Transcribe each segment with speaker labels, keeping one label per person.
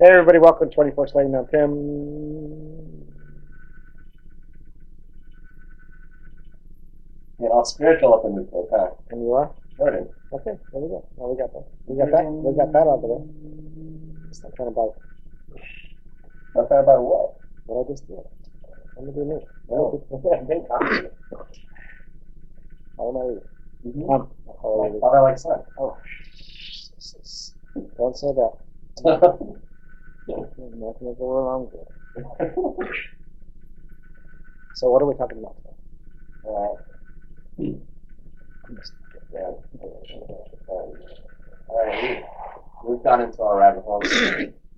Speaker 1: Hey everybody, welcome to 24 Slayton Down Tim.
Speaker 2: Get all spiritual up in this book, huh?
Speaker 1: And you are?
Speaker 2: Jordan.
Speaker 1: Okay, there we go. Now we got that. We got that. We got that out of the way. It's not trying to bite.
Speaker 2: Not bad about what?
Speaker 1: What I just did. Let me do me.
Speaker 2: No.
Speaker 1: How am I reading?
Speaker 2: Mm-hmm.
Speaker 1: Um, how I
Speaker 2: like son.
Speaker 1: Oh. Don't say that. Nothing will go wrong good. So what are we talking about today?
Speaker 2: uh, yeah. Um, all right, we, we've gone into our rabbit hole.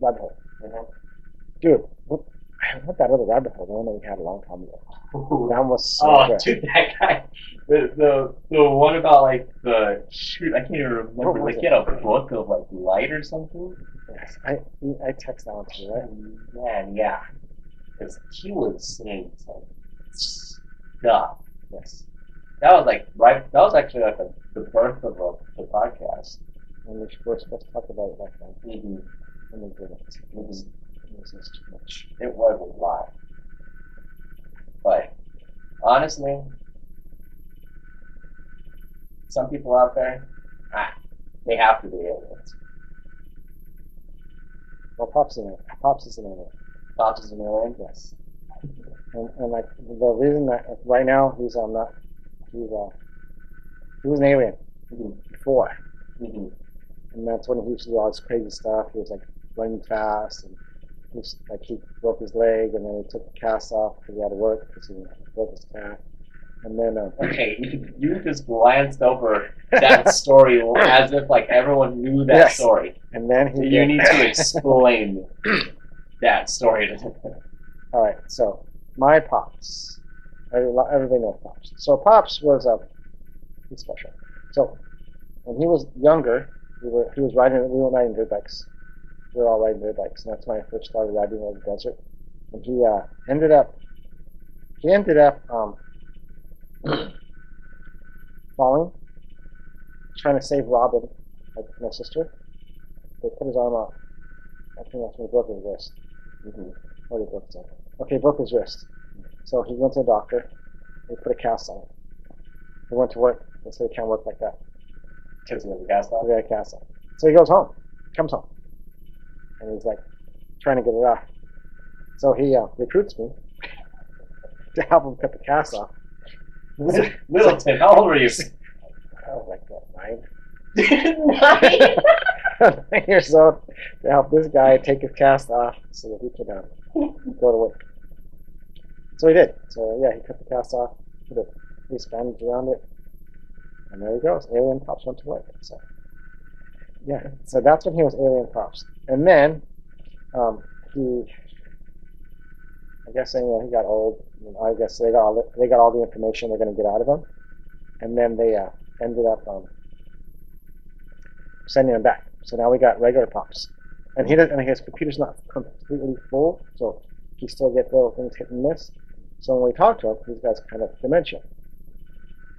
Speaker 1: Rabbit hole.
Speaker 2: Mhm.
Speaker 1: Dude, what, what that other rabbit hole, the one that we had a long time ago. That was so
Speaker 2: Oh,
Speaker 1: good.
Speaker 2: dude, that guy. The, the the one about like the shoot, I can't even remember. Like he had a book of like light or something.
Speaker 1: Yes, I, I text that one to you, right?
Speaker 2: Man, yeah, because he was saying some stuff.
Speaker 1: Yes.
Speaker 2: That was like right. That was actually like the, the birth of a, the podcast.
Speaker 1: And we were supposed to talk about it back then.
Speaker 2: Mm-hmm.
Speaker 1: And we didn't. It was, it was just too much.
Speaker 2: It was a lot, but honestly, some people out there, ah, they have to be aliens.
Speaker 1: Well, Pops is in it. Pops is in it.
Speaker 2: Pops is an alien.
Speaker 1: Yes. And, and like the reason that like, right now he's um not he's uh he was an alien
Speaker 2: Mhm.
Speaker 1: before,
Speaker 2: Mm-hmm.
Speaker 1: and that's when he used to do all this crazy stuff. He was like running fast, and he was, like he broke his leg, and then he took the cast off because he had to work because he broke his calf. And then um,
Speaker 2: Okay, you, you just glanced over that story as if like everyone knew that
Speaker 1: Yes.
Speaker 2: story.
Speaker 1: and then he
Speaker 2: You need to explain that story.
Speaker 1: All right, so my pops. everything Everybody knows pops. So pops was um, he's special. So when he was younger, we were he was riding. We were riding dirt bikes. We were all riding dirt bikes, and that's when I first started riding over the desert. And he uh, ended up he ended up um, falling, trying to save Robin, like my sister. They put his arm out. I think that's when he broke his wrist.
Speaker 2: Mm-hmm.
Speaker 1: Or he broke his arm. Okay, he broke his wrist. So he went to the doctor. They put a cast on it. He went to work. They said it can't work like that.
Speaker 2: Kids with the off.
Speaker 1: got a cast on. So he goes home. Comes home. And he's like trying to get it off. So he uh, recruits me to help him cut the cast off.
Speaker 2: Littleton, how old were you?
Speaker 1: I was like, what, nine?
Speaker 2: Nine.
Speaker 1: nine years old to help this guy take his cast off so that he could uh, go to work. So he did. So yeah, he cut the cast off, put a police bandage around it, and there he goes. Alien Pops went to work. So yeah, so that's when he was Alien Pops, and then um, he, I guess anyway, he got old. and I guess they got all the, they got all the information they're going to get out of him, and then they uh, ended up um, sending him back. So now we got regular Pops, and he doesn't. And his computer's not completely full, so he still gets little things hit and miss. So when we talk to him, he's got kind of dementia.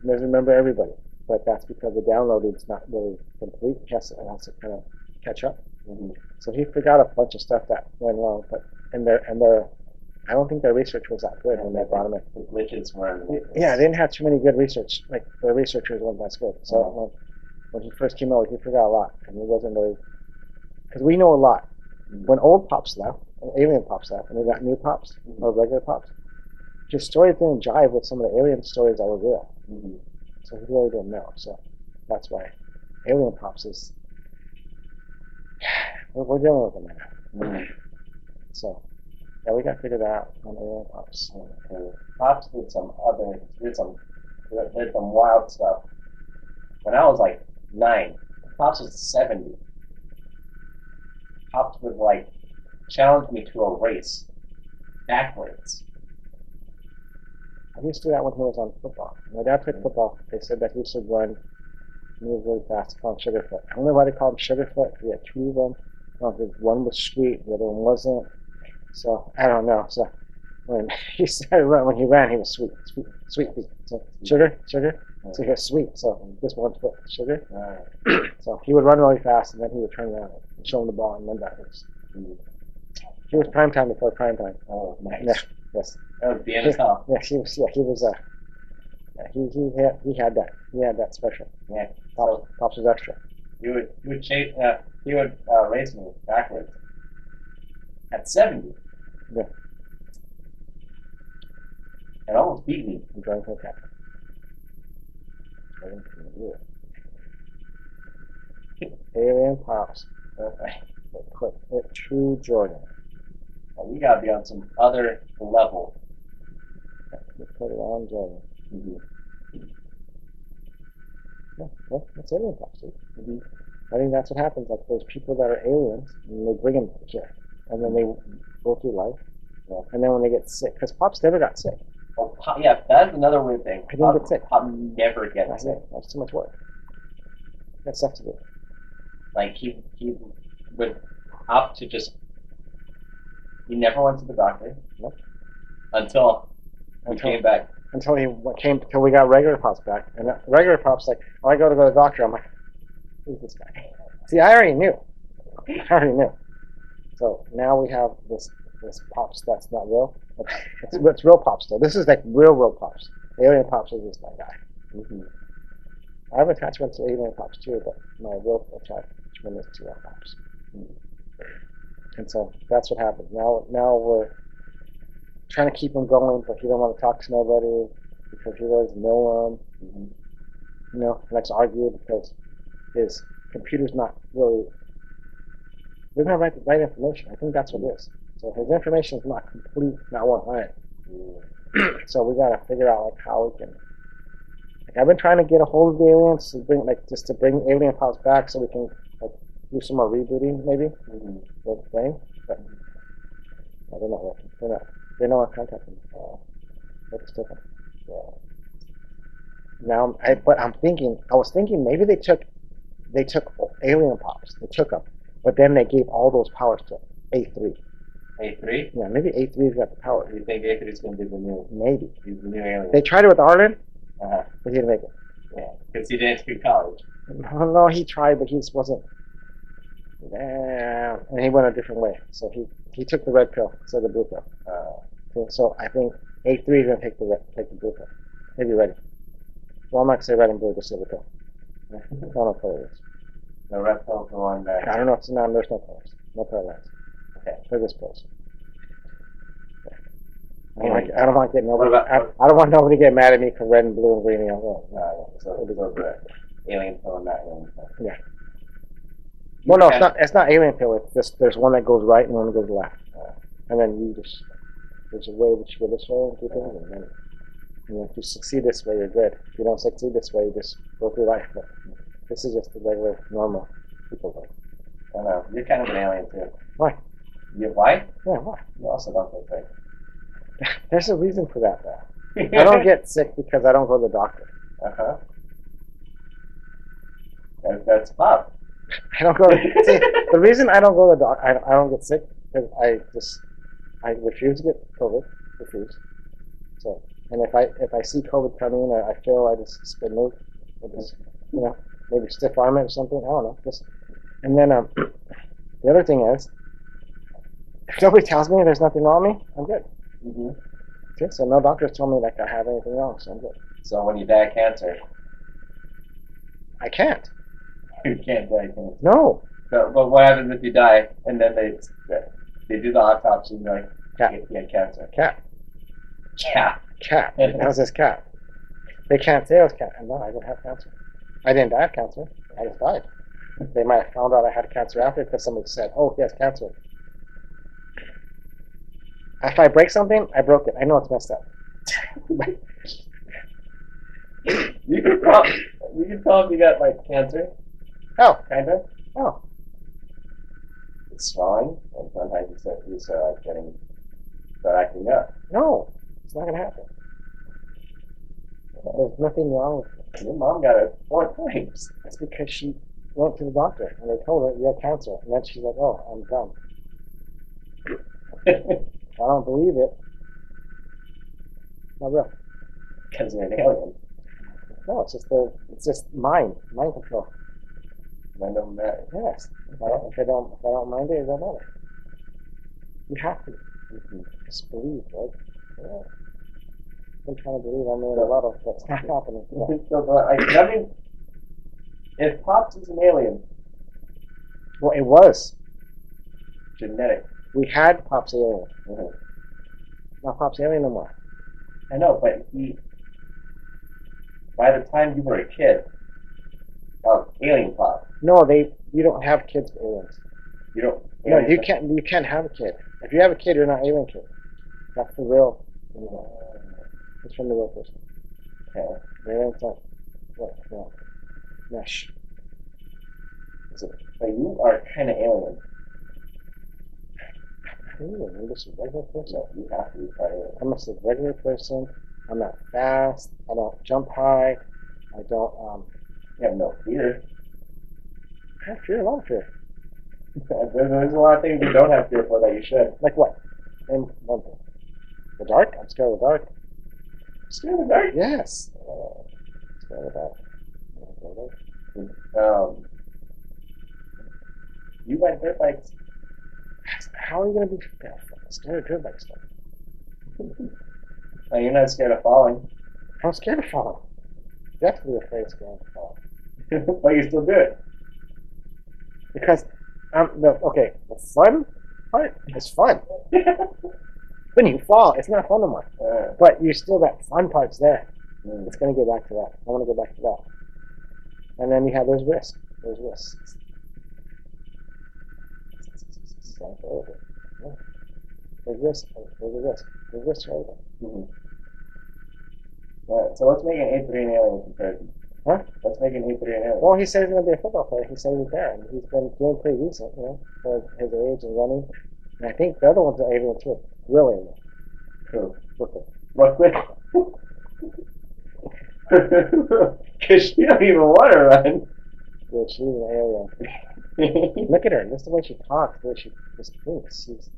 Speaker 1: He doesn't remember everybody, but that's because the download is not really complete. He has to, has to kind of catch up.
Speaker 2: Mhm.
Speaker 1: So he forgot a bunch of stuff that went wrong, but and their and their, I don't think their research was that good when they brought him in.
Speaker 2: The glitches were. in
Speaker 1: Yeah, they didn't have too many good research. Like the researchers weren't that good. So
Speaker 2: Oh.
Speaker 1: when, when he first came out, he forgot a lot, and he wasn't really because we know a lot. When old pops left, alien pops left, and we got new pops or regular pops, just stories didn't jive with some of the alien stories that were real.
Speaker 2: Mhm.
Speaker 1: So he really didn't know. So that's why alien pops is we're, we're dealing with them right now.
Speaker 2: Mhm.
Speaker 1: So yeah, we got to figure that out alien pops.
Speaker 2: Pops did some other, did some, did some wild stuff. When I was like nine, Pops was seventy. Pops would like challenge me to a race, backwards.
Speaker 1: I used to do that when he was on football. When my dad played football. They said that he to run move really fast. They call him Sugarfoot. I don't know why they call him Sugarfoot. He had two of them. One was sweet, the other one wasn't. So I don't know. So when he started running, when he ran, he was sweet, sweet, sweet. feet. So sugar, sugar. So he was sweet. So this one foot sugar.
Speaker 2: Right.
Speaker 1: So he would run really fast, and then he would turn around and show him the ball and run backwards.
Speaker 2: Mhm.
Speaker 1: She was prime time before prime time.
Speaker 2: Oh, nice.
Speaker 1: Yeah. Yes.
Speaker 2: That was Deanna's house.
Speaker 1: Yeah, she was. Yeah, he was. Uh, yeah, he he had he had that. He had that special.
Speaker 2: Yeah.
Speaker 1: Pops,
Speaker 2: So
Speaker 1: Pops was extra.
Speaker 2: he would he would chase uh, he would uh, race me backwards at seventy.
Speaker 1: Yeah.
Speaker 2: And almost beat me.
Speaker 1: He drank her cat. Alien Pops.
Speaker 2: Okay.
Speaker 1: Quick, it, true Jordan.
Speaker 2: Well, you gotta be on some other level.
Speaker 1: We put it on Jordan.
Speaker 2: Mhm.
Speaker 1: Yeah, well, that's alien Pops. dude.
Speaker 2: Mhm.
Speaker 1: I think that's what happens. Like those people that are aliens, and they bring them here, and then they go through life.
Speaker 2: Yeah.
Speaker 1: And then when they get sick, because Pops never got sick.
Speaker 2: Oh, Pop, yeah, that's another weird thing.
Speaker 1: I didn't
Speaker 2: Pop,
Speaker 1: get sick.
Speaker 2: Pop never gets sick.
Speaker 1: think that's too much work. That's stuff to do.
Speaker 2: Like he he would opt to just. He never went to the doctor.
Speaker 1: Nope.
Speaker 2: Until he
Speaker 1: Until
Speaker 2: came back.
Speaker 1: until he came until we got regular pops back, and regular pops like, oh, I go to go to the doctor. I'm like, who's this guy? See, I already knew. I already knew. So now we have this this pops that's not real. It's, it's real pops though. This is like real real pops. Alien pops is just my guy.
Speaker 2: Mm-hmm.
Speaker 1: I have attachment to alien pops too, but my real attachment is to real pops. And so that's what happened. Now now we're trying to keep him going, but he don't want to talk to nobody because he doesn't know him.
Speaker 2: Mm-hmm.
Speaker 1: You know, to argue because his computer's not really doesn't have right, right information. I think that's what it is. So his information is not complete, not one hundred. so we gotta figure out like how we can. Like I've been trying to get a hold of the aliens to bring like just to bring alien pops back so we can like do some more rebooting maybe
Speaker 2: Mm-hmm.
Speaker 1: with the thing, but no, they're not working. They're not. They're not contacting. Uh, it's different. Yeah. Now, I but I'm thinking. I was thinking maybe they took they took alien pops. They took them, but then they gave all those powers to A3.
Speaker 2: A three.
Speaker 1: Yeah, maybe A3's got the power.
Speaker 2: You think A three is gonna be the new
Speaker 1: Maybe
Speaker 2: he's the new alien?
Speaker 1: they tried it with Arlen,
Speaker 2: uh-huh.
Speaker 1: but he didn't make it.
Speaker 2: Yeah, because he didn't do college.
Speaker 1: No, no, he tried, but he just wasn't. Yeah, and he went a different way. So he he took the red pill instead of the blue pill.
Speaker 2: Uh,
Speaker 1: So, I think A three is gonna take the red, take the blue pill. Maybe ready. Well, I'm not gonna say red and blue, just say the pill. I don't know what color it is.
Speaker 2: The red pill for one that.
Speaker 1: I don't know. It's not. There's no colors. No lines.
Speaker 2: Okay.
Speaker 1: They're just pills. I don't, like, I don't want to get nobody.
Speaker 2: What
Speaker 1: I,
Speaker 2: about-
Speaker 1: I don't want nobody to get mad at me for red and blue and green and yellow.
Speaker 2: Uh, so, so the alien pill and not alien pill.
Speaker 1: Yeah. Well, no, it's not. It's not alien pill. It's just there's one that goes right and one that goes left, and then you just there's a way that you go this way and do things, and then you know, if you succeed this way, you're good. If you don't succeed this way, you just go through life. But this is just the regular, normal people way.
Speaker 2: I don't know. You're kind of an alien too.
Speaker 1: Why?
Speaker 2: You, why?
Speaker 1: Yeah, why?
Speaker 2: You also don't look like.
Speaker 1: There's a reason for that. Though. I don't get sick because I don't go to the doctor.
Speaker 2: Uh huh. That, that's pop.
Speaker 1: I don't go. To, see, the reason I don't go to the doc, I, I don't get sick because I just I refuse to get COVID. Refuse. So, and if I if I see COVID coming or I feel I just spin move, I just you know maybe stiff arm it or something. I don't know. Just and then um, the other thing is, if nobody tells me there's nothing wrong with me, I'm good.
Speaker 2: hmm
Speaker 1: Okay, so no doctors told me like I have anything wrong, so I'm good.
Speaker 2: So when you die of cancer,
Speaker 1: I can't.
Speaker 2: you can't die of cancer.
Speaker 1: No.
Speaker 2: So, but what happens if you die and then they they do the autopsy and they're like,
Speaker 1: Cat.
Speaker 2: you had cancer?
Speaker 1: Cat. Cat. That was his cat. They can't say I was cat. No, I didn't have cancer. I didn't die of cancer. I just died. They might have found out I had cancer after because somebody said, "Oh, he has cancer." If I break something, I broke it. I know it's messed up.
Speaker 2: You can tell. You if you got like cancer,
Speaker 1: Oh,
Speaker 2: kind of.
Speaker 1: oh,
Speaker 2: It's swelling, and sometimes you start, you start like getting start acting up.
Speaker 1: no, it's not gonna happen. There's nothing wrong with it.
Speaker 2: Your mom got it four times.
Speaker 1: It's because she went to the doctor and they told her you have cancer, and then she's like, "Oh, I'm dumb. I don't believe it." Not real.
Speaker 2: Because you're an alien.
Speaker 1: No, it's just the it's just mind, mind control.
Speaker 2: Mind over matter.
Speaker 1: Yes. If I don't, if I don't, if I don't mind it, it don't matter. You have to
Speaker 2: Mm-hmm.
Speaker 1: just believe, right? Yeah. I'm trying to believe I made a lot of what's not happening. Yeah.
Speaker 2: so, like, I mean, if Pops is an alien,
Speaker 1: Well, it was.
Speaker 2: genetic.
Speaker 1: We had Pop's alien.
Speaker 2: Mhm.
Speaker 1: Not Pop's alien no more.
Speaker 2: I know, but he. By the time you were a kid, um, alien Pop,
Speaker 1: No, they. You don't have kids with aliens.
Speaker 2: you don't.
Speaker 1: No, you can't. You can't have a kid. If you have a kid, you're not alien kid. That's the real. You know, it's from the real person.
Speaker 2: Okay.
Speaker 1: The alien's not. What? No. Mesh.
Speaker 2: So, but you are kind of alien.
Speaker 1: Ooh, I'm just a regular person.
Speaker 2: So you have to be part of it.
Speaker 1: I'm just a regular person. I'm not fast. I don't jump high. I don't. Um.
Speaker 2: You have no fear.
Speaker 1: I have fear. A lot of fear.
Speaker 2: There's there's a lot of things you don't have fear for that you should.
Speaker 1: Like what? Name one thing. The dark. I'm scared of the dark.
Speaker 2: Scared of the dark.
Speaker 1: Yes. Scared of the dark. I'm scared of the dark.
Speaker 2: Um, you ride dirt bikes.
Speaker 1: How are you gonna be scared of dirt bike stuff?
Speaker 2: Uh, you're not scared of falling,
Speaker 1: I'm scared of falling. Definitely afraid of scared of falling.
Speaker 2: but you still do it.
Speaker 1: Because um the okay, the fun part is fun. When you fall, it's not fun no more.
Speaker 2: Uh,
Speaker 1: But you still that fun part's there.
Speaker 2: mm.
Speaker 1: It's gonna get back to that. I wanna go back to that. And then you have those risks. Those risks. Go over There's risk. There's a risk. There's risk right there.
Speaker 2: Mhm. Alright, so let's make an A3 an alien comparison.
Speaker 1: Huh?
Speaker 2: Let's make an A3 an alien.
Speaker 1: Well, he said he's going to be a football player. He said he's there, and he's been doing pretty decent, you know, for his age and running. And I think the other ones are alien too. Real alien.
Speaker 2: Cool.
Speaker 1: Brooklyn.
Speaker 2: Brooklyn. Because she don't even want to run.
Speaker 1: Dude, she's an alien. Look at her. Just the way she talks, the way she just thinks. She's,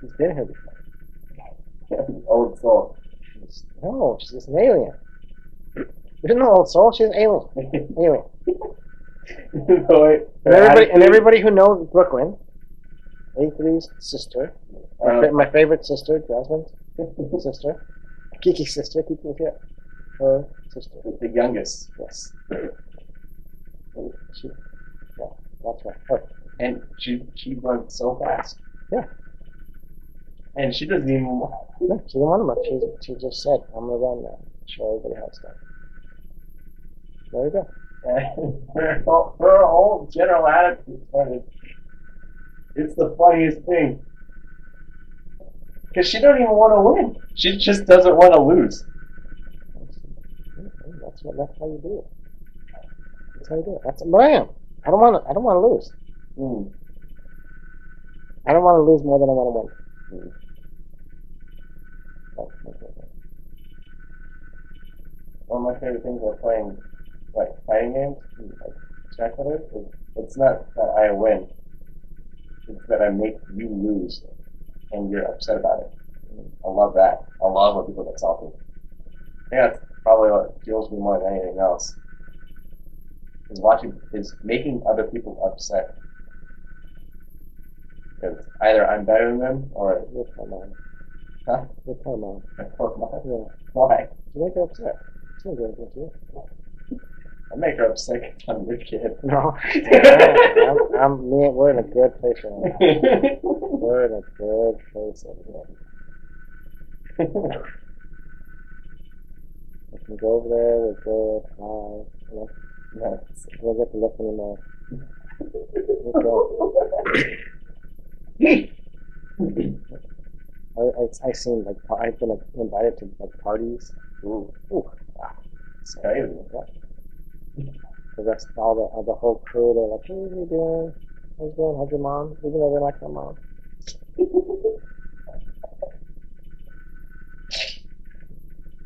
Speaker 1: she's been here before.
Speaker 2: Old soul.
Speaker 1: She's, no, she's just an alien. There's no old soul. She's an alien. Alien.
Speaker 2: so it,
Speaker 1: And everybody, and everybody who knows Brooklyn, A3's sister, my, fa- my favorite sister, Jasmine's sister, Kiki's sister, Kiki's yeah, her sister.
Speaker 2: the youngest.
Speaker 1: Yes. She, yeah, that's right. Her.
Speaker 2: And she she runs so fast.
Speaker 1: Yeah.
Speaker 2: And she doesn't even.
Speaker 1: No, she didn't want them. She, she just said, I'm going to run now. Show everybody how it's done. There you go.
Speaker 2: her, whole- her whole general attitude funny. It's the funniest thing. Because she don't even want to win. She just doesn't want to lose.
Speaker 1: That's what. That's how you do it. That's how you do it. That's what I am. I don't want to. I don't want to lose.
Speaker 2: Mm.
Speaker 1: I don't want to lose more than I want to win.
Speaker 2: Mm.
Speaker 1: That's my favorite.
Speaker 2: One of my favorite things about playing like fighting games, like Fighter, is it's not that I win. It's that I make you lose, and you're upset about it. I love that. I love when people get salty. I think that's probably what fuels me more than anything else. Is watching is making other people upset. Because either I'm better than them or
Speaker 1: You're my mom.
Speaker 2: Huh?
Speaker 1: You're my mom. Yeah.
Speaker 2: why?
Speaker 1: You make her upset. She don't do anything to you.
Speaker 2: I make her upset 'cause I'm your kid.
Speaker 1: No. I'm, I'm, me, we're in a good place right now. We're in a good place over here. We can go over there, we're good, hi, you know,
Speaker 2: Yes.
Speaker 1: we don't get to look anymore. Let's go. I, I, I seen like I've been like, invited to like parties. Ooh, ooh, ah,
Speaker 2: It's crazy.
Speaker 1: yeah. The rest, all the all the whole crew, they're like, "Hey, what are you doing? How's it going? How's your mom?" Even though they're like my mom.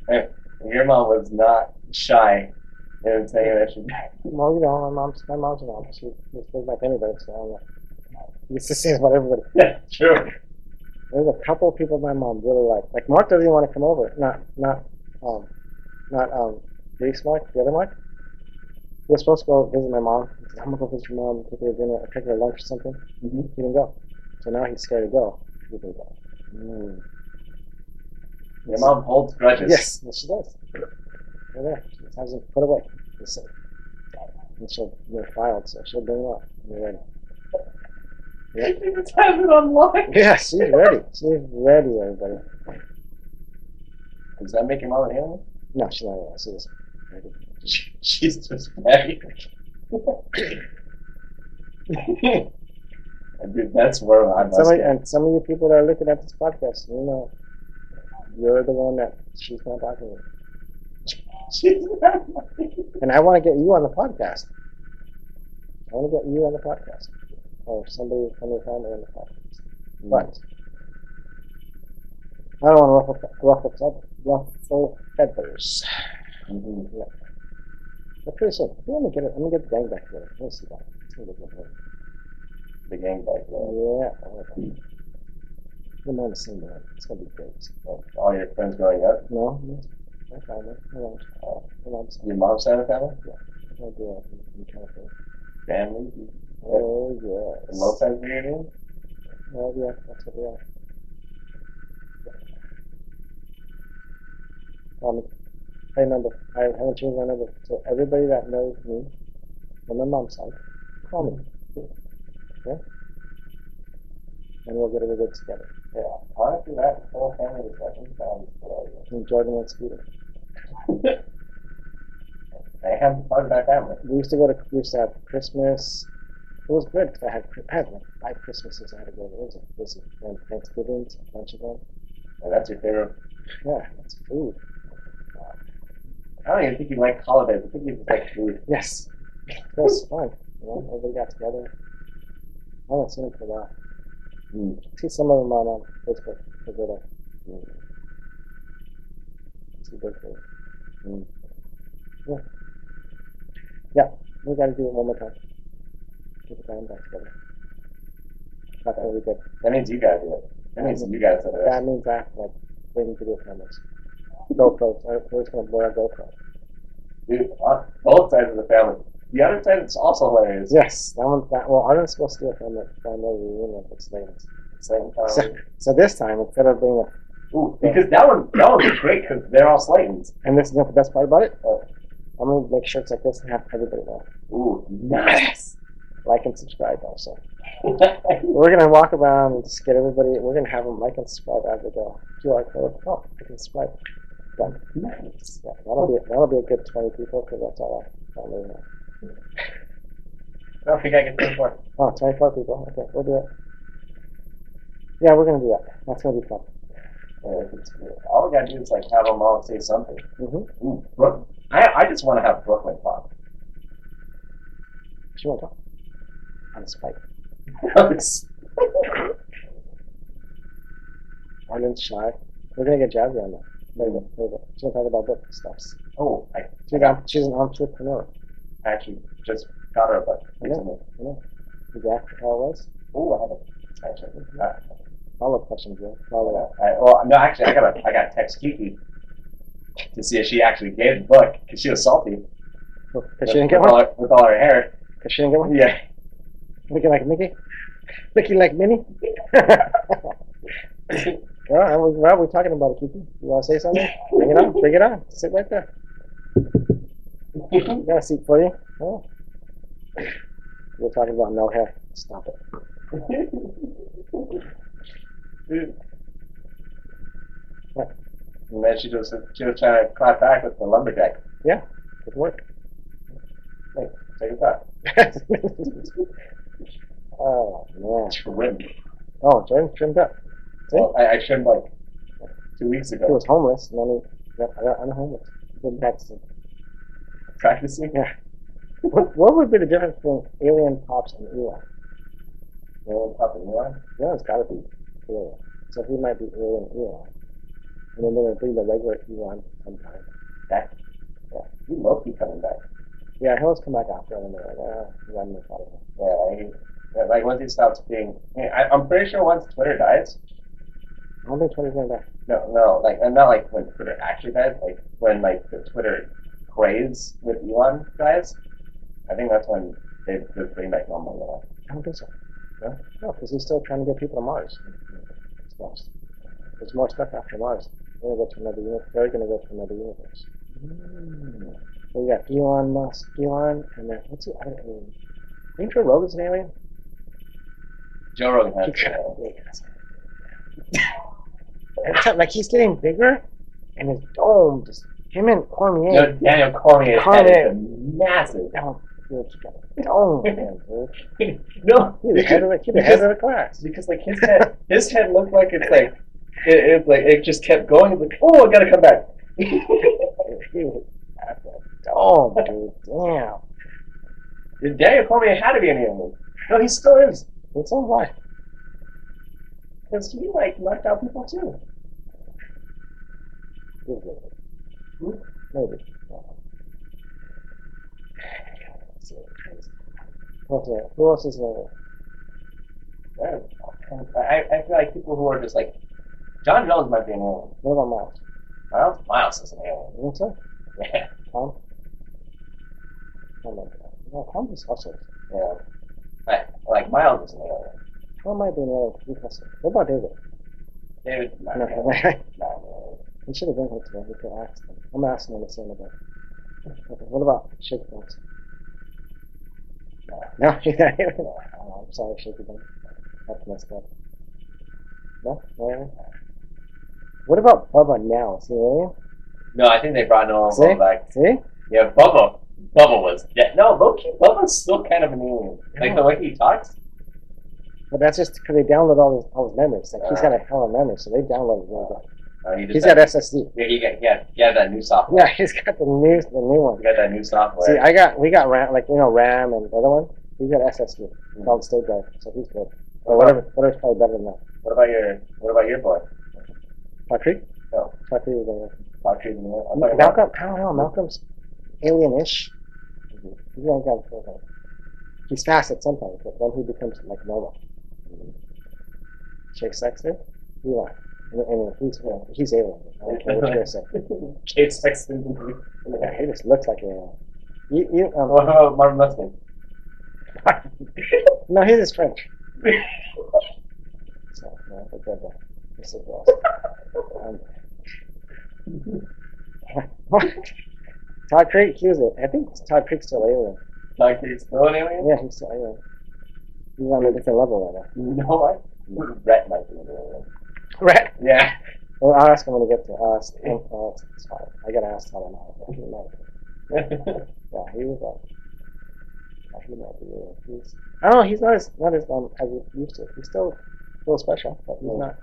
Speaker 2: Hey, your mom was not shy in saying that she.
Speaker 1: Well, you know, my mom's my mom's mom. She just like anybody, so I'm like, she gets to say about everybody.
Speaker 2: Yeah, true.
Speaker 1: There's a couple of people my mom really like. Like Mark doesn't even want to come over. Not not um not um Reese Mark, the other Mark. He was supposed to go visit my mom. He said, I'm gonna go visit your mom, take her to dinner, take her to lunch or something.
Speaker 2: Mm-hmm.
Speaker 1: He didn't go. So now he's scared to go. people go. Mm.
Speaker 2: Your mom holds grudges.
Speaker 1: Yes, yes, she does. Right there. She just hasn't put away. It's, And she'll, they're filed, so she'll bring it up. You're ready.
Speaker 2: She has it online.
Speaker 1: Yeah, she's ready. She's ready, everybody.
Speaker 2: Does that make your mom an alien?
Speaker 1: No, she's not ready. She's ready.
Speaker 2: Just ready. Dude, that's where I'm
Speaker 1: Some of, and some of you people that are looking at this podcast, you know, you're the one that she's not talking
Speaker 2: not
Speaker 1: And I want to get you on the podcast. I want to get you on the podcast. Or somebody from your family on the podcast. But I don't want to ruffle, ruffle, ruffle feathers.
Speaker 2: Mhm.
Speaker 1: But pretty soon, I'm gonna get it. I'm gonna get the gang back together. We'll see that. Be good.
Speaker 2: The gang back there.
Speaker 1: Yeah. I'm on the same. It's gonna be great.
Speaker 2: All your friends growing up.
Speaker 1: No, no, my family. My mom's, my mom's
Speaker 2: Your mom's side of the family?
Speaker 1: I'm gonna do it in, in California.
Speaker 2: Family?
Speaker 1: Oh yes.
Speaker 2: Low size reunion?
Speaker 1: Oh yeah, that's what we are. Um, I remember. I haven't changed my number. So everybody that knows me on my mom's side, call me. Okay? And we'll get everybody together.
Speaker 2: Yeah. Honestly, that whole family discussion sounds good.
Speaker 1: And Jordan and Scooter.
Speaker 2: I have part of family.
Speaker 1: We used to go to. We used to have Christmas. It was good because I had I had like five Christmases I had to go to. It was like busy. And Thanksgivings, a bunch of them.
Speaker 2: And that's your favorite.
Speaker 1: Yeah, that's food.
Speaker 2: I don't even think you like holidays. I think you just like food.
Speaker 1: Yes. It was fun. You know, everybody got together. I haven't seen them for a while.
Speaker 2: Mm.
Speaker 1: See some of them on um, Facebook. They're good. Mm. See. Mm. Yeah. Yeah. We got to do it one more time. Get the band back together. That's really good.
Speaker 2: That means you gotta do it. That means you gotta it
Speaker 1: That means I have to like bring video cameras. GoPros. I- We're just gonna blow our GoPro.
Speaker 2: Dude, on both sides of the family. The other side is also hilarious.
Speaker 1: Yes, that one. That, well, I'm supposed to do a family family reunion with Slaves.
Speaker 2: Same
Speaker 1: So,
Speaker 2: time.
Speaker 1: so this time, instead of being a,
Speaker 2: Ooh, because that one, that one was great because they're all Slaytons.
Speaker 1: and this is not the best part about it,
Speaker 2: Oh.
Speaker 1: I'm gonna make shirts like this and have everybody there.
Speaker 2: Ooh, nice.
Speaker 1: Like and subscribe also. We're gonna walk around and just get everybody. We're gonna have them like and subscribe as they go. QR code. Oh, I can subscribe. Done.
Speaker 2: nice.
Speaker 1: Yeah, that'll be that'll be a good 20 people because that's all I family know.
Speaker 2: I don't think I can think more.
Speaker 1: Oh, 24 people. Okay, we'll do it. Yeah, we're gonna do that. That's gonna be fun.
Speaker 2: Yeah, it's. All we gotta do is like have them all say something.
Speaker 1: Mm-hmm.
Speaker 2: Ooh, Brook, I, I just want to have Brooklyn talk.
Speaker 1: She won't talk. On spike. Arlen's shy. We're gonna get Jazzy on that. Later, later. She's gonna talk about book stuffs.
Speaker 2: oh, I
Speaker 1: She's, an, she's an entrepreneur.
Speaker 2: actually just got her a book
Speaker 1: I
Speaker 2: recently.
Speaker 1: I know. Did you ask her how it was?
Speaker 2: Ooh, I have a actually. Uh,
Speaker 1: Follow up question, Joe. Follow up.
Speaker 2: I, well, no, actually, I got a, I got to text Kiki to see if she actually gave the book because she was salty
Speaker 1: Because she didn't get
Speaker 2: with all
Speaker 1: one?
Speaker 2: her, with all her hair.
Speaker 1: Because she didn't get one?
Speaker 2: Yeah.
Speaker 1: Looking like Mickey? Looking like Minnie? well, we're talking about it, Kiki. You want to say something? Bring it on. Bring it on. Sit right there. You got a seat for you? Oh. We're talking about no hair. Stop it. What?
Speaker 2: And then she was she was trying to clap back with the lumberjack.
Speaker 1: Yeah, good work.
Speaker 2: Hey, take a thought.
Speaker 1: oh, man.
Speaker 2: Oh, trim.
Speaker 1: Oh, Jordan trimmed up.
Speaker 2: Well, I, I trimmed like two weeks ago.
Speaker 1: He was homeless, and then he got, got unhomeless. Been practicing.
Speaker 2: Practicing.
Speaker 1: What, what would be the difference between Alien Pops and Eli?
Speaker 2: Well, Papa Elon.
Speaker 1: Yeah, it's got to be Alien. So he might be Alien Eli. And then they're going to bring the regular Elon sometime.
Speaker 2: Back. Yeah. You low key coming back.
Speaker 1: Yeah, he'll just come back after and they're like, ah, run this out of.
Speaker 2: Yeah, like, yeah, like once he stops being, I, I'm pretty sure once Twitter dies,
Speaker 1: I don't think 20's going back.
Speaker 2: no, no, like, and not like when Twitter actually dies, like when like the Twitter craze with Elon dies, I think that's when they would bring back normal Elon.
Speaker 1: I don't think so.
Speaker 2: Yeah?
Speaker 1: No, because he's still trying to get people to Mars. stuff. There's more stuff after Mars. We're gonna go to another universe. They're gonna go to another universe.
Speaker 2: Mm.
Speaker 1: So we got Elon Musk, Elon, and then what's the other alien? Think Joe Rogan's an alien?
Speaker 2: Joe Rogan has.
Speaker 1: Yeah. Every time, like he's getting bigger, and his dome just him and Cormier.
Speaker 2: No, Daniel Cormier's head
Speaker 1: Cormier.
Speaker 2: is massive.
Speaker 1: Now, dude, he dome, man, dude.
Speaker 2: no,
Speaker 1: He's the head of the, he's the head of the class.
Speaker 2: because like his head, his head looked like it's like it, it like it just kept going. It's like, oh, I gotta come back.
Speaker 1: He was at dome, dude. Damn.
Speaker 2: Daniel Cormier had to be an alien. No, he still is.
Speaker 1: It's all right.
Speaker 2: Because he like knocked out people too.
Speaker 1: He's good.
Speaker 2: Hmm?
Speaker 1: Maybe. Okay, who else is there?
Speaker 2: I, I feel like people who are just like Jon Jones might be an alien.
Speaker 1: What about Miles?
Speaker 2: Miles Miles is an alien.
Speaker 1: You think so?
Speaker 2: Yeah.
Speaker 1: Tom? Oh my god. No, Tom is hustles.
Speaker 2: Yeah. Like, like Miles is an alien.
Speaker 1: Tom might be an alien because he hustles. What about David?
Speaker 2: David not
Speaker 1: No,
Speaker 2: an alien. Not an alien.
Speaker 1: he should have been here today. We could ask him. I'm asking him the same about. Okay, what about Shaky Bones? Uh, no, he's. Oh, I'm sorry, Shaky Bones. That's messed up. No? No? What about Bubba now? Is he alien?
Speaker 2: No, I think they brought Nolan
Speaker 1: See?
Speaker 2: Back.
Speaker 1: See?
Speaker 2: Yeah, Bubba. Bubba was. Yeah, no, low key, Bubba's still kind of an alien. Like the way he talks.
Speaker 1: But that's just because they download all his, all his memories. Like he's uh. got a hell of memory, so they download really good.
Speaker 2: Uh, he
Speaker 1: He's got SSD.
Speaker 2: Yeah, he got. Yeah, he had that new software.
Speaker 1: Yeah, he's got the new the new one.
Speaker 2: He got that new software.
Speaker 1: See, I got we got RAM like you know RAM and the other one. He's got SSD called state drive, so he's good. Or whatever, whatever's probably better than that.
Speaker 2: what about your? What about your boy?
Speaker 1: Patrick?
Speaker 2: Oh.
Speaker 1: Patrick is a
Speaker 2: Patrick. I'm talking about-
Speaker 1: Malcolm. I don't know. Malcolm's alien-ish. He's not got like, He's fast at sometimes, but then he becomes like normal. Jake Sexton, Eli. And he's know, he's alien. I don't care what you're gonna say.
Speaker 2: Kate
Speaker 1: Yeah, he just looks like an alien. You, you, um,
Speaker 2: What about Martin Luskin?
Speaker 1: no, he's just French. So, no, forget that. This is. Um, Todd Creek, he was a, I think Todd Creek's still alien.
Speaker 2: Like he's still an alien?
Speaker 1: Yeah, he's still alien. He's on a different level right
Speaker 2: You know what? Rhett might be an alien.
Speaker 1: Right.
Speaker 2: Yeah.
Speaker 1: Well, I'll ask him when we get to us. Uh, uh, it's, it's fine. I gotta ask Todd now. but he. Yeah, he was like, yeah, he might be alien. He's, I don't know, he's not as, not as, um, as he used to. He's still a little special, but he's not.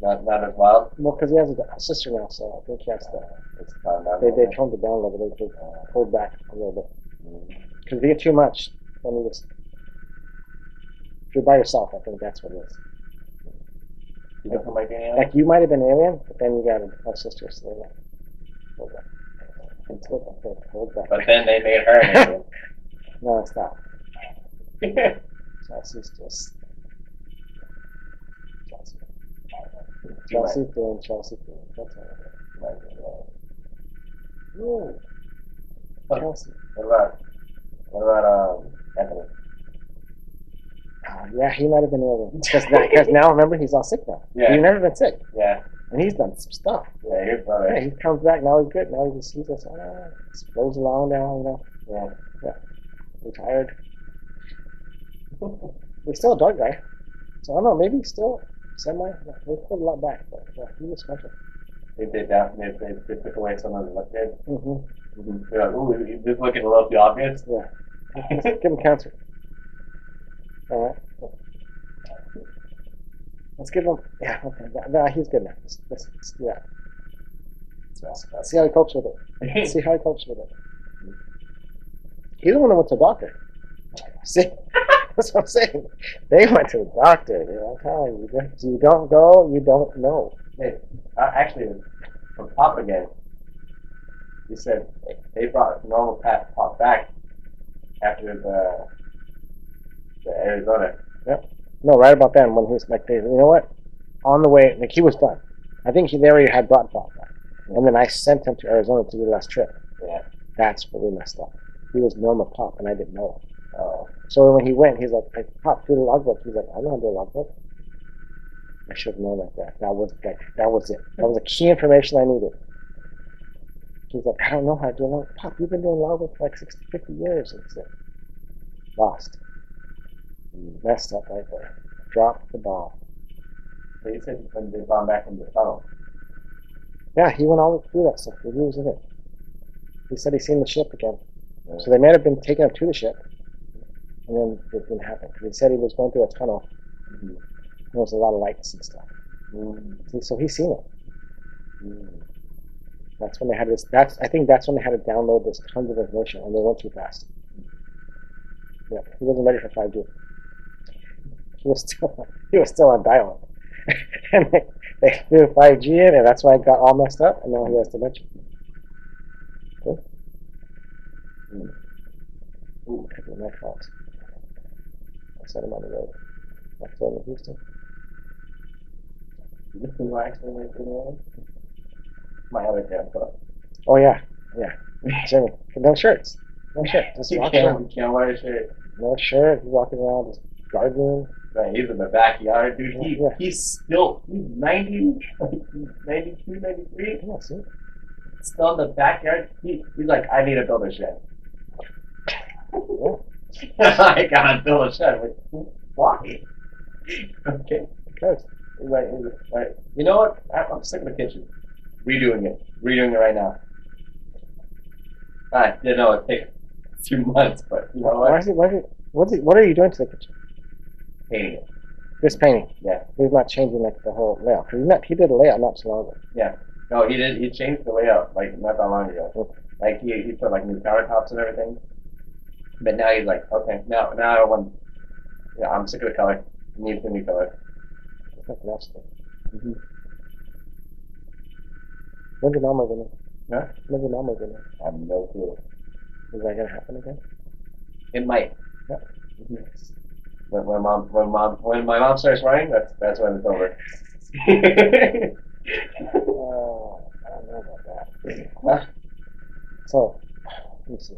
Speaker 2: not not as wild.
Speaker 1: Well, because he has a, a sister now, so I think he has to.
Speaker 2: It's down.
Speaker 1: They, they toned it down a little bit. They, they pulled back a little bit. Because if you get too much, then you just. If you're by yourself, I think that's what it is.
Speaker 2: You think he might be an alien?
Speaker 1: Like you might have been alien, but then you got a, sister, like, hold back. Hold back.
Speaker 2: But then they made her an alien.
Speaker 1: No, stop. Chelsea's just. Chelsea. Chelsea's doing Chelsea thing. That's all. Ooh. Chelsea.
Speaker 2: What about what about um Anthony?
Speaker 1: Ah, yeah, he might have been alien. Because now, remember, he's all sick now.
Speaker 2: Yeah.
Speaker 1: He's never been sick.
Speaker 2: Yeah,
Speaker 1: And he's done some stuff.
Speaker 2: yeah, your brother.
Speaker 1: Yeah, he comes back, now he's good. Now he just, he just, ah, just flows along now, you know.
Speaker 2: Yeah.
Speaker 1: Retired. He's still a dog guy. So I don't know, maybe he's still semi. They put a lot back, but yeah, he was special.
Speaker 2: They did that. They, they, they took away some of the look good.
Speaker 1: Mm-hmm.
Speaker 2: They're like, ooh, this is looking a little too obvious. Yeah.
Speaker 1: Give him cancer. All right. Let's give him. Yeah, okay. That- he's good now. Let's, let's, let's do that.
Speaker 2: That's-
Speaker 1: Let's see how he copes with it. Let's see how he copes with it. He's the one that went to the doctor. See? That's what I'm saying. They went to the doctor. Dude. I'm telling you, you don't- you don't go, you don't know.
Speaker 2: Hey, uh, actually, from Pop again, he said they brought normal Pop back after the Arizona.
Speaker 1: No, right about then when he's like, they, you know what? On the way, like he was done. I think he they already had brought Pop back, and then I sent him to Arizona to do the last trip.
Speaker 2: Yeah.
Speaker 1: That's what we messed up. He was Norma Pop, and I didn't know.
Speaker 2: Oh,
Speaker 1: So when he went, he's like, I Pop, do the logbook. He's like, I don't know how to do a logbook. I should have known like that. That was that, that was it. That was the key information I needed. He's like, I don't know how to do lava. Pop, you've been doing lava for like 60, 50 years. It's it. Lost. Messed up right there. Dropped the ball.
Speaker 2: They said when they've gone back in the tunnel.
Speaker 1: Yeah, he went all the way through that stuff. He was in it. He said he seen the ship again. So they might have been taken up to the ship, and then it didn't happen. he said he was going through a tunnel.
Speaker 2: Mhm.
Speaker 1: There was a lot of lights and stuff.
Speaker 2: Mm,
Speaker 1: See, So he's seen it.
Speaker 2: mm.
Speaker 1: That's when they had this. That's I think that's when they had to download this tons of information, and they went too fast. Yeah, he wasn't ready for five G. He was still he was still on dial-up, and they, they threw five G in, and that's why it got all messed up. And now he has dementia. Cool. Ooh, could be my fault. I set him on the road. I told him in Houston.
Speaker 2: Actually, like, you know, my other grandpa.
Speaker 1: Oh yeah, yeah. Jimmy, no shirts, no shirt. Just walking around.
Speaker 2: can't, can't wear a shirt.
Speaker 1: No shirt. He's walking around just gardening.
Speaker 2: Man, he's in the backyard, dude. He,
Speaker 1: Yeah.
Speaker 2: He's still, he's 90, 92, 93,
Speaker 1: Yeah, see.
Speaker 2: still in the backyard. He, he's like, I need to build a shed.
Speaker 1: Yeah.
Speaker 2: I gotta build a shed. Like, why? okay.
Speaker 1: Because
Speaker 2: he's like, you know what? I'm sick of the kitchen. Redoing it. Redoing it right now. I didn't know it'd take a few months, but you know what?
Speaker 1: why
Speaker 2: what?
Speaker 1: is it? Why is it? What's it? What are you doing to the kitchen?
Speaker 2: Painting.
Speaker 1: Just painting.
Speaker 2: Yeah.
Speaker 1: He's not changing like the whole layout. He not. He did a layout not so long ago. Yeah.
Speaker 2: No, he did. He changed the layout like not that long ago.
Speaker 1: Okay.
Speaker 2: Like he, he put like new countertops and everything. But now he's like, okay, now now I don't want. Yeah, I'm sick of the color. It needs a new color.
Speaker 1: It's to it.
Speaker 2: Mhm.
Speaker 1: When's your moving in?
Speaker 2: Huh?
Speaker 1: When's your moving in?
Speaker 2: I have no clue.
Speaker 1: Is that gonna happen again?
Speaker 2: It might.
Speaker 1: Yeah.
Speaker 2: Mhm. When, when mom when mom when my mom starts running, that's that's when it's over.
Speaker 1: Oh, I don't know about that.
Speaker 2: Huh?
Speaker 1: So, let me see.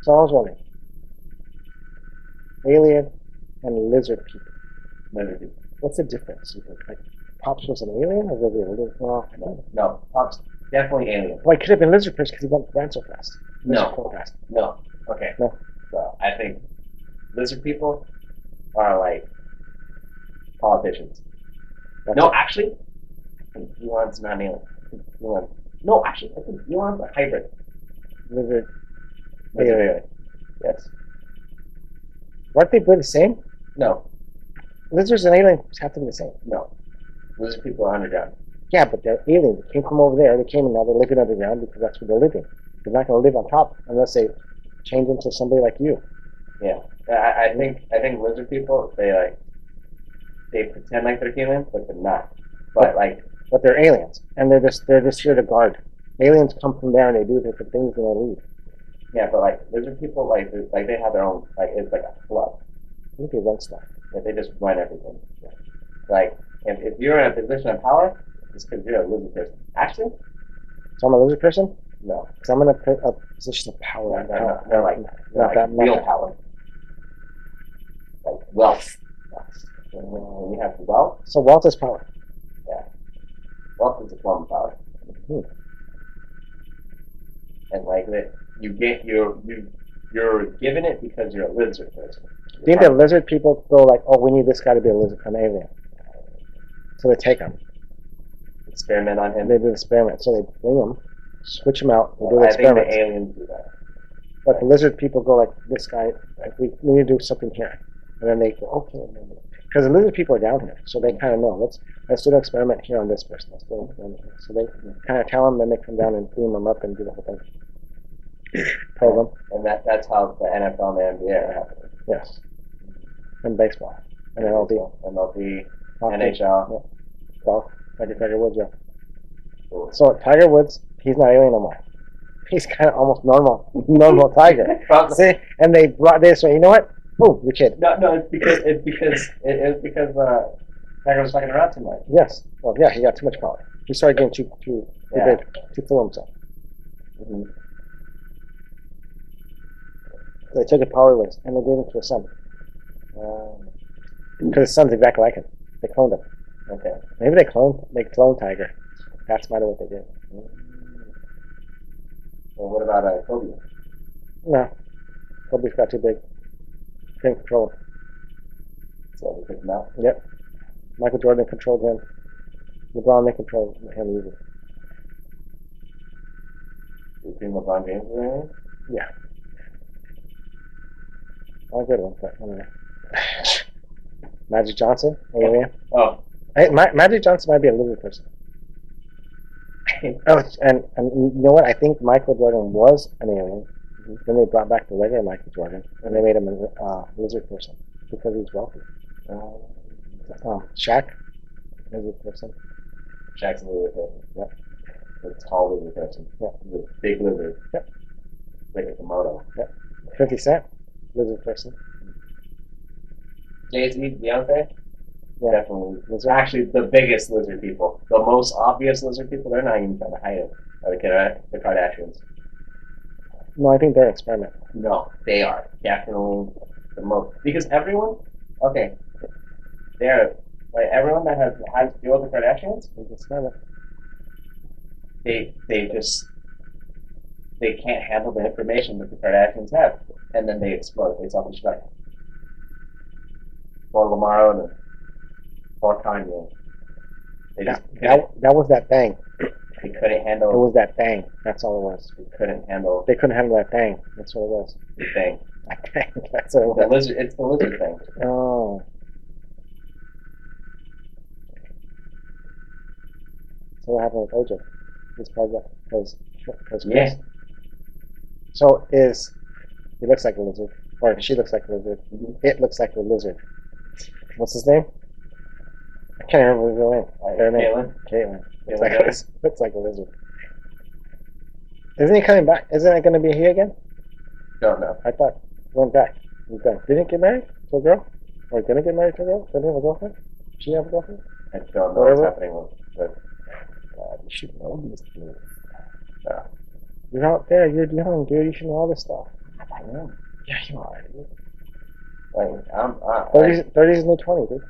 Speaker 1: So I was wondering, alien and lizard people.
Speaker 2: Never do.
Speaker 1: What's the difference? You think? Like, Pops was an alien, or was he a lizard? Well, I.
Speaker 2: No, Pop's definitely alien.
Speaker 1: Well, he could have been lizard person because he went ran so fast.
Speaker 2: No.
Speaker 1: Lizard so fast.
Speaker 2: No. Okay.
Speaker 1: No.
Speaker 2: So I think lizard people are like politicians. No, actually, I think Elon's not an alien. Elon. No, actually, I think Elon's a hybrid.
Speaker 1: lizard.
Speaker 2: Lizard
Speaker 1: Alien.
Speaker 2: alien. Yes.
Speaker 1: Weren't they both the same?
Speaker 2: No.
Speaker 1: Lizards and aliens have to be the same.
Speaker 2: No. Lizard people are underground.
Speaker 1: Yeah, but they're aliens. They came from over there. They came and now they're living underground because that's where they're living. They're not going to live on top unless they change into somebody like you.
Speaker 2: Yeah. I, I think I think lizard people they like they pretend like they're human, but they're not. But like
Speaker 1: But they're aliens, and they're just they're just here to guard. Aliens come from there and they do different things and they leave.
Speaker 2: yeah, but like lizard people like they- like they have their own like it's like a club.
Speaker 1: Think they run stuff.
Speaker 2: that they just run everything. Like, if, if you're in a position of power, it's because you're a lizard person. Actually,
Speaker 1: So I'm a lizard person
Speaker 2: no.
Speaker 1: because I'm in a position of power.
Speaker 2: They're, they're, they're like, they're
Speaker 1: not
Speaker 2: like
Speaker 1: that
Speaker 2: real power. Wealth. When, you have wealth,
Speaker 1: So wealth is power. Yeah.
Speaker 2: Wealth is a form of power.
Speaker 1: Hmm.
Speaker 2: And like that, you get you're you you're given it because you're a lizard person.
Speaker 1: Do you think that lizard people go like, oh, we need this guy to be a lizard, an alien? So they take him
Speaker 2: experiment on him.
Speaker 1: they do the experiment. So they bring him, switch him out, they do the
Speaker 2: I think the
Speaker 1: experiment.
Speaker 2: aliens do that.
Speaker 1: But the lizard people go like, this guy, like, we, we need to do something here. And then they go, okay. Because the lizard people are down here, so they kind of know. Let's let's do an experiment here on this person. Let's do experiment here. So they kind of tell them, then they come down and beam them up and do the whole thing. Program,
Speaker 2: And that that's how the NFL and the NBA are happening.
Speaker 1: yes. And baseball. And MLB.
Speaker 2: MLB,
Speaker 1: Hockey,
Speaker 2: NHL.
Speaker 1: golf, like Tiger Woods, yeah. So Tiger Woods, he's not alien no more. He's kind of almost normal, normal Tiger. See, and they brought this. So you know what? Oh, the kid.
Speaker 2: No, no, it's because it's because it, it's because uh, Tiger was fucking around too much.
Speaker 1: Yes. Well, yeah, he got too much power. He started getting too too too
Speaker 2: Yeah.
Speaker 1: big, too full of himself.
Speaker 2: Mm-hmm.
Speaker 1: They took his power away and they gave him to his son. Because his son's exactly like him. They cloned him.
Speaker 2: Okay.
Speaker 1: Maybe they clone they clone Tiger. That's might what they did.
Speaker 2: Well, what about uh, Kobe?
Speaker 1: No, Kobe's got too big. Couldn't control him.
Speaker 2: So we picked him out. Yep.
Speaker 1: Michael Jordan controlled him. LeBron they controlled him.
Speaker 2: Do you think LeBron James or anything?
Speaker 1: Not a good one, but anyway. Magic Johnson.
Speaker 2: Oh,
Speaker 1: Hey, Ma- Magic Johnson might be a lizard person. Oh, and and you know what? I think Michael Jordan was an alien. Then they brought back the regular Michael Jordan, and they made him a uh, lizard person because he's wealthy.
Speaker 2: uh,
Speaker 1: Um, Shaq, lizard person.
Speaker 2: Shaq's a lizard person.
Speaker 1: Yep.
Speaker 2: The tall lizard person.
Speaker 1: Yep.
Speaker 2: The big lizard.
Speaker 1: Yep.
Speaker 2: Like a Komodo.
Speaker 1: Fifty Cent, lizard person.
Speaker 2: Jay Z, Beyonce.
Speaker 1: Yeah.
Speaker 2: Definitely.
Speaker 1: Lizard.
Speaker 2: Actually, the biggest lizard people, the most obvious lizard people, they're not even trying to hide it. Are the Kardashians?
Speaker 1: No, I think they're experiment.
Speaker 2: No, they are definitely the most because everyone. Okay, they're like everyone that has had to deal with the Kardashians.
Speaker 1: They're experiment.
Speaker 2: They they just they can't handle the information that the Kardashians have, and then they explode. They self-destruct. Or Lamar Odom, or Kanye. They just
Speaker 1: That, that, that was that thing.
Speaker 2: They couldn't
Speaker 1: It was that thing. That's all it was.
Speaker 2: They couldn't handle
Speaker 1: They couldn't handle that thing. That's what it was.
Speaker 2: the thing.
Speaker 1: That thing. That's what it
Speaker 2: The lizard. It's the lizard thing.
Speaker 1: Oh. So what happened with OJ? This project because because
Speaker 2: Yeah.
Speaker 1: So is he looks like a lizard, or she looks like a lizard.
Speaker 2: Mhm.
Speaker 1: It looks like a lizard. What's his name? I can't remember his name.
Speaker 2: Like,
Speaker 1: Their name.
Speaker 2: Caitlyn.
Speaker 1: Caitlyn. Looks like, a, like a lizard. Isn't he coming back? Isn't it going to be he again?
Speaker 2: Don't know.
Speaker 1: I thought he went back. He's done. Didn't he get married to a girl? Or gonna get married to a girl? Didn't he have a girlfriend? She have a girlfriend?
Speaker 2: I don't know
Speaker 1: Whatever.
Speaker 2: what's happening with.
Speaker 1: God, you should know these things.
Speaker 2: Yeah.
Speaker 1: You're out there. You're young, dude. You should know all this stuff.
Speaker 2: I am.
Speaker 1: Yeah, you are. dude.
Speaker 2: Like I'm. I,
Speaker 1: 30s, 30s is new 20, dude.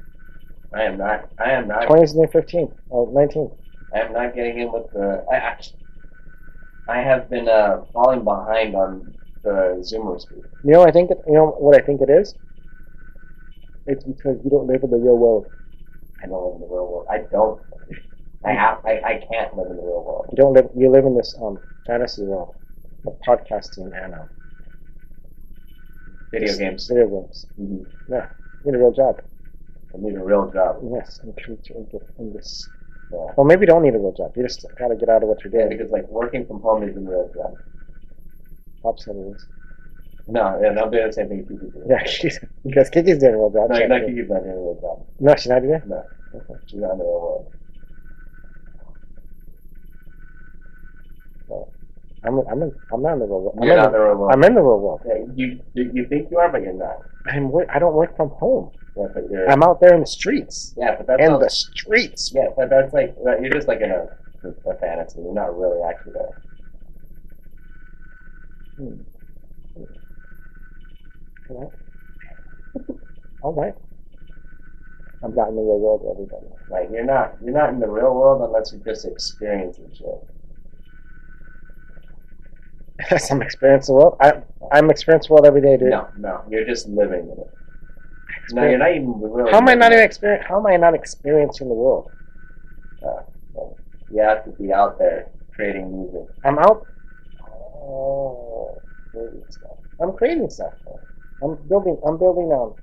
Speaker 2: I, am not. I am not.
Speaker 1: 20s is new 15 or 19.
Speaker 2: I am not getting in with the. I. I have been uh, falling behind on the Zoomer speed.
Speaker 1: You know, I think it, you know what I think it is. It's because you don't live in the real world.
Speaker 2: I don't live in the real world. I don't. I have. I, I can't live in the real world.
Speaker 1: You don't live. You live in this um fantasy world of podcasting and um,
Speaker 2: Video games.
Speaker 1: video games.
Speaker 2: Mm-hmm.
Speaker 1: Yeah, You need a real job.
Speaker 2: I need a real job.
Speaker 1: Yes, in, truth, in, in this.
Speaker 2: Yeah.
Speaker 1: Well, maybe you don't need a real job. You just gotta get out of what you're
Speaker 2: Yeah,
Speaker 1: doing.
Speaker 2: because like working from home is a real job.
Speaker 1: Pop said it is.
Speaker 2: No, and I'm doing the same thing people do.
Speaker 1: Yeah, she's because Kiki's doing a real job.
Speaker 2: No, no, Kiki's not doing a real job.
Speaker 1: no, she's not doing.
Speaker 2: No,
Speaker 1: Okay.
Speaker 2: she's not in the real world.
Speaker 1: I'm. I'm. In, I'm not in the real world. I'm
Speaker 2: You're
Speaker 1: in
Speaker 2: not in
Speaker 1: the,
Speaker 2: the real world.
Speaker 1: I'm in the real world.
Speaker 2: Yeah, you, you you think you are, but you're not.
Speaker 1: I'm. I don't work from home.
Speaker 2: But you're.
Speaker 1: I'm out there in the streets.
Speaker 2: yeah, but that's
Speaker 1: In
Speaker 2: all,
Speaker 1: the streets.
Speaker 2: Yeah, but that's like you're just like in a, a fantasy. You're not really actually there. Hmm.
Speaker 1: All right. All right. I'm not in the real world, everybody.
Speaker 2: Like you're not you're not in the real world unless you're just experiencing shit.
Speaker 1: Yes, I'm experiencing the world. I, I'm experiencing the world every day, dude.
Speaker 2: No, no, you're just living in it. No, you're not even really.
Speaker 1: How am I not even experience? How am I not experiencing the world?
Speaker 2: You have to be out there creating music.
Speaker 1: I'm out. Oh, creating stuff. I'm creating stuff. I'm building. I'm building. Um,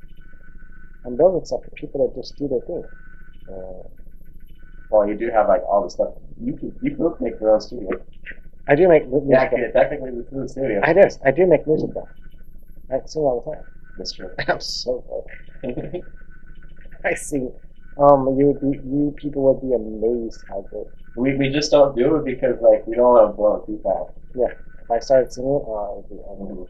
Speaker 1: I'm building stuff for people that just do their thing.
Speaker 2: Uh, well, you do have like all the stuff. You could you could make your own studio.
Speaker 1: I do make music.
Speaker 2: yeah, technically this is a studio.
Speaker 1: I do. I do make music though. I sing all the time.
Speaker 2: True.
Speaker 1: I'm so good. I sing. Um, you would be, you people would be amazed how good.
Speaker 2: we we just don't do it because like we don't want to blow it too fast.
Speaker 1: Yeah, if I started singing, uh, it would be, I mean,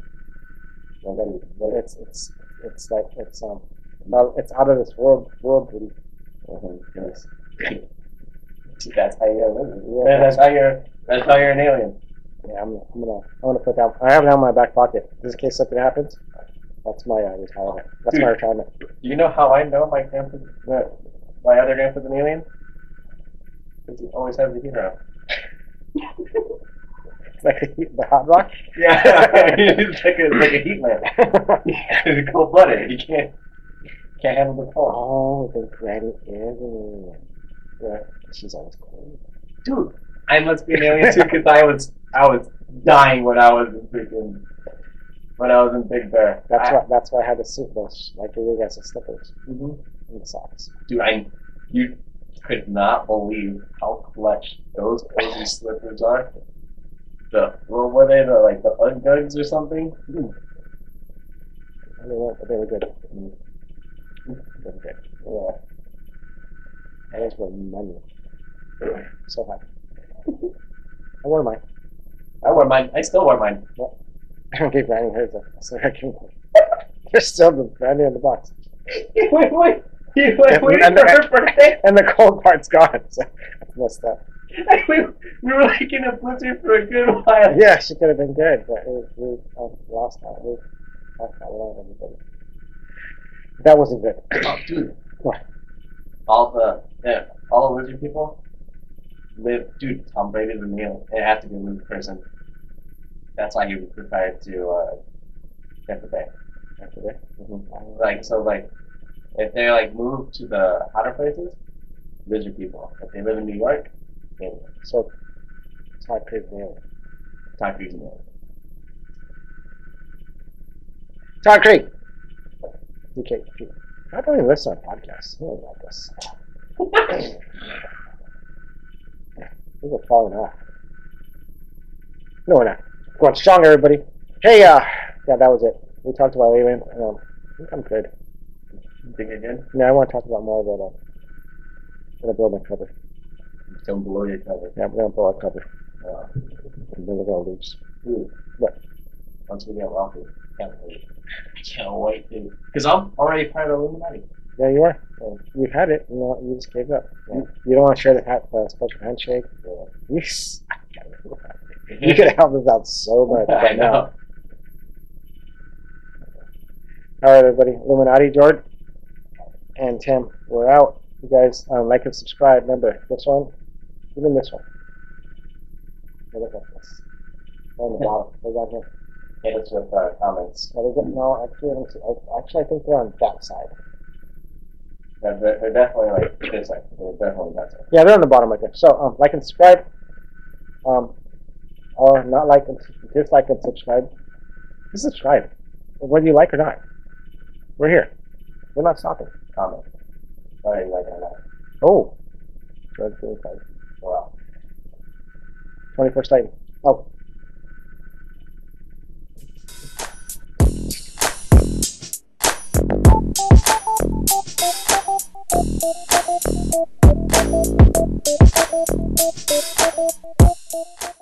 Speaker 1: well, then, then it's it's it's like it's um, well, it's out of this world world.
Speaker 2: Mhm, yes. that's how you're living.
Speaker 1: Yeah,
Speaker 2: that's how you're. That's how you're an alien.
Speaker 1: Yeah, I'm, I'm gonna I'm gonna put that. I have it on my back pocket just in case something happens. That's my uh, retirement. That's my
Speaker 2: Dude.
Speaker 1: retirement.
Speaker 2: You know how I know my why are they gonna an alien? Because he always has the heat.
Speaker 1: It's like the, heat- the hot rock.
Speaker 2: Yeah, it's like a it's like a heat lamp. It's cold blooded. You can't can't handle the cold.
Speaker 1: oh, the granny alien. Yeah, she's always cold.
Speaker 2: Dude, I must be an alien too because I was I was dying when I was in freaking when I was in Big Bear.
Speaker 1: That's
Speaker 2: I,
Speaker 1: why. That's why I had to suit those like you guys the slippers
Speaker 2: Mhm.
Speaker 1: and the socks.
Speaker 2: Dude, I you could not believe how clutch those cozy slippers are. The what were they? The like the Uggugs or something?
Speaker 1: I don't know, but they were good. They were good.
Speaker 2: Yeah.
Speaker 1: Those were money. So happy. I wore mine.
Speaker 2: I wear mine. I still wear mine.
Speaker 1: I don't give Granny hers. though. So I can. There's still the Granny in the box,
Speaker 2: wait, wait. You went
Speaker 1: And-
Speaker 2: waiting
Speaker 1: and-
Speaker 2: for her birthday.
Speaker 1: and the cold part's gone. So that's messed up.
Speaker 2: we, we were like in a blizzard for a good while.
Speaker 1: Yeah, she could have been good, but we, we um, lost that. We lost that one. Everybody. That wasn't good.
Speaker 2: Oh, dude.
Speaker 1: What?
Speaker 2: All the yeah, all the lizard people live. Dude, Tom Brady's a male. It has to be a lizard person. That's why he was retired to uh, Tampa Bay.
Speaker 1: After. Mm-hmm.
Speaker 2: Like so, like if they like move to the hotter places, lizard people. If they live in New York.
Speaker 1: So hard to nail it.
Speaker 2: Tom Cruise alien.
Speaker 1: Todd Creek. Okay. How do we listen to podcasts? I don't like this. These are falling off. No, we're not. Going strong, everybody. Hey, uh, yeah, that was it. We talked about Alien. Um, I think I'm good.
Speaker 2: Think again?
Speaker 1: No, I want to talk about more about uh, gonna blow my cover.
Speaker 2: Don't blow your cover.
Speaker 1: Yeah, we're gonna blow our cover.
Speaker 2: Uh,
Speaker 1: And then we're gonna lose.
Speaker 2: Ooh.
Speaker 1: What?
Speaker 2: Once we get wealthy. Can't wait. Can't wait, dude. Because I'm already part of Illuminati.
Speaker 1: Yeah, you are. Well, you've had it. You know, you just gave up. You, you don't want to share the ha- uh, special handshake. You, s- you could help us out so much
Speaker 2: I
Speaker 1: right now.
Speaker 2: know.
Speaker 1: All right, everybody. Illuminati, George, and Tim, we're out. You guys um, like and subscribe. Remember this one, even this one. Hey, Look at this. On the bottom. Down here.
Speaker 2: Hit us with uh, comments.
Speaker 1: No, no, actually, I don't see- I- actually, I think they're on that side.
Speaker 2: They're, they're, they're definitely like this side. They're definitely that side.
Speaker 1: Yeah, they're on the bottom right there. So, um, like and subscribe. Um, or not like and dislike and subscribe, just subscribe, whether you like or not. We're here. We're not stopping.
Speaker 2: Comment. Whether you like or not.
Speaker 1: Oh,
Speaker 2: Wow.
Speaker 1: Twenty-first time. Oh.
Speaker 3: Thank you.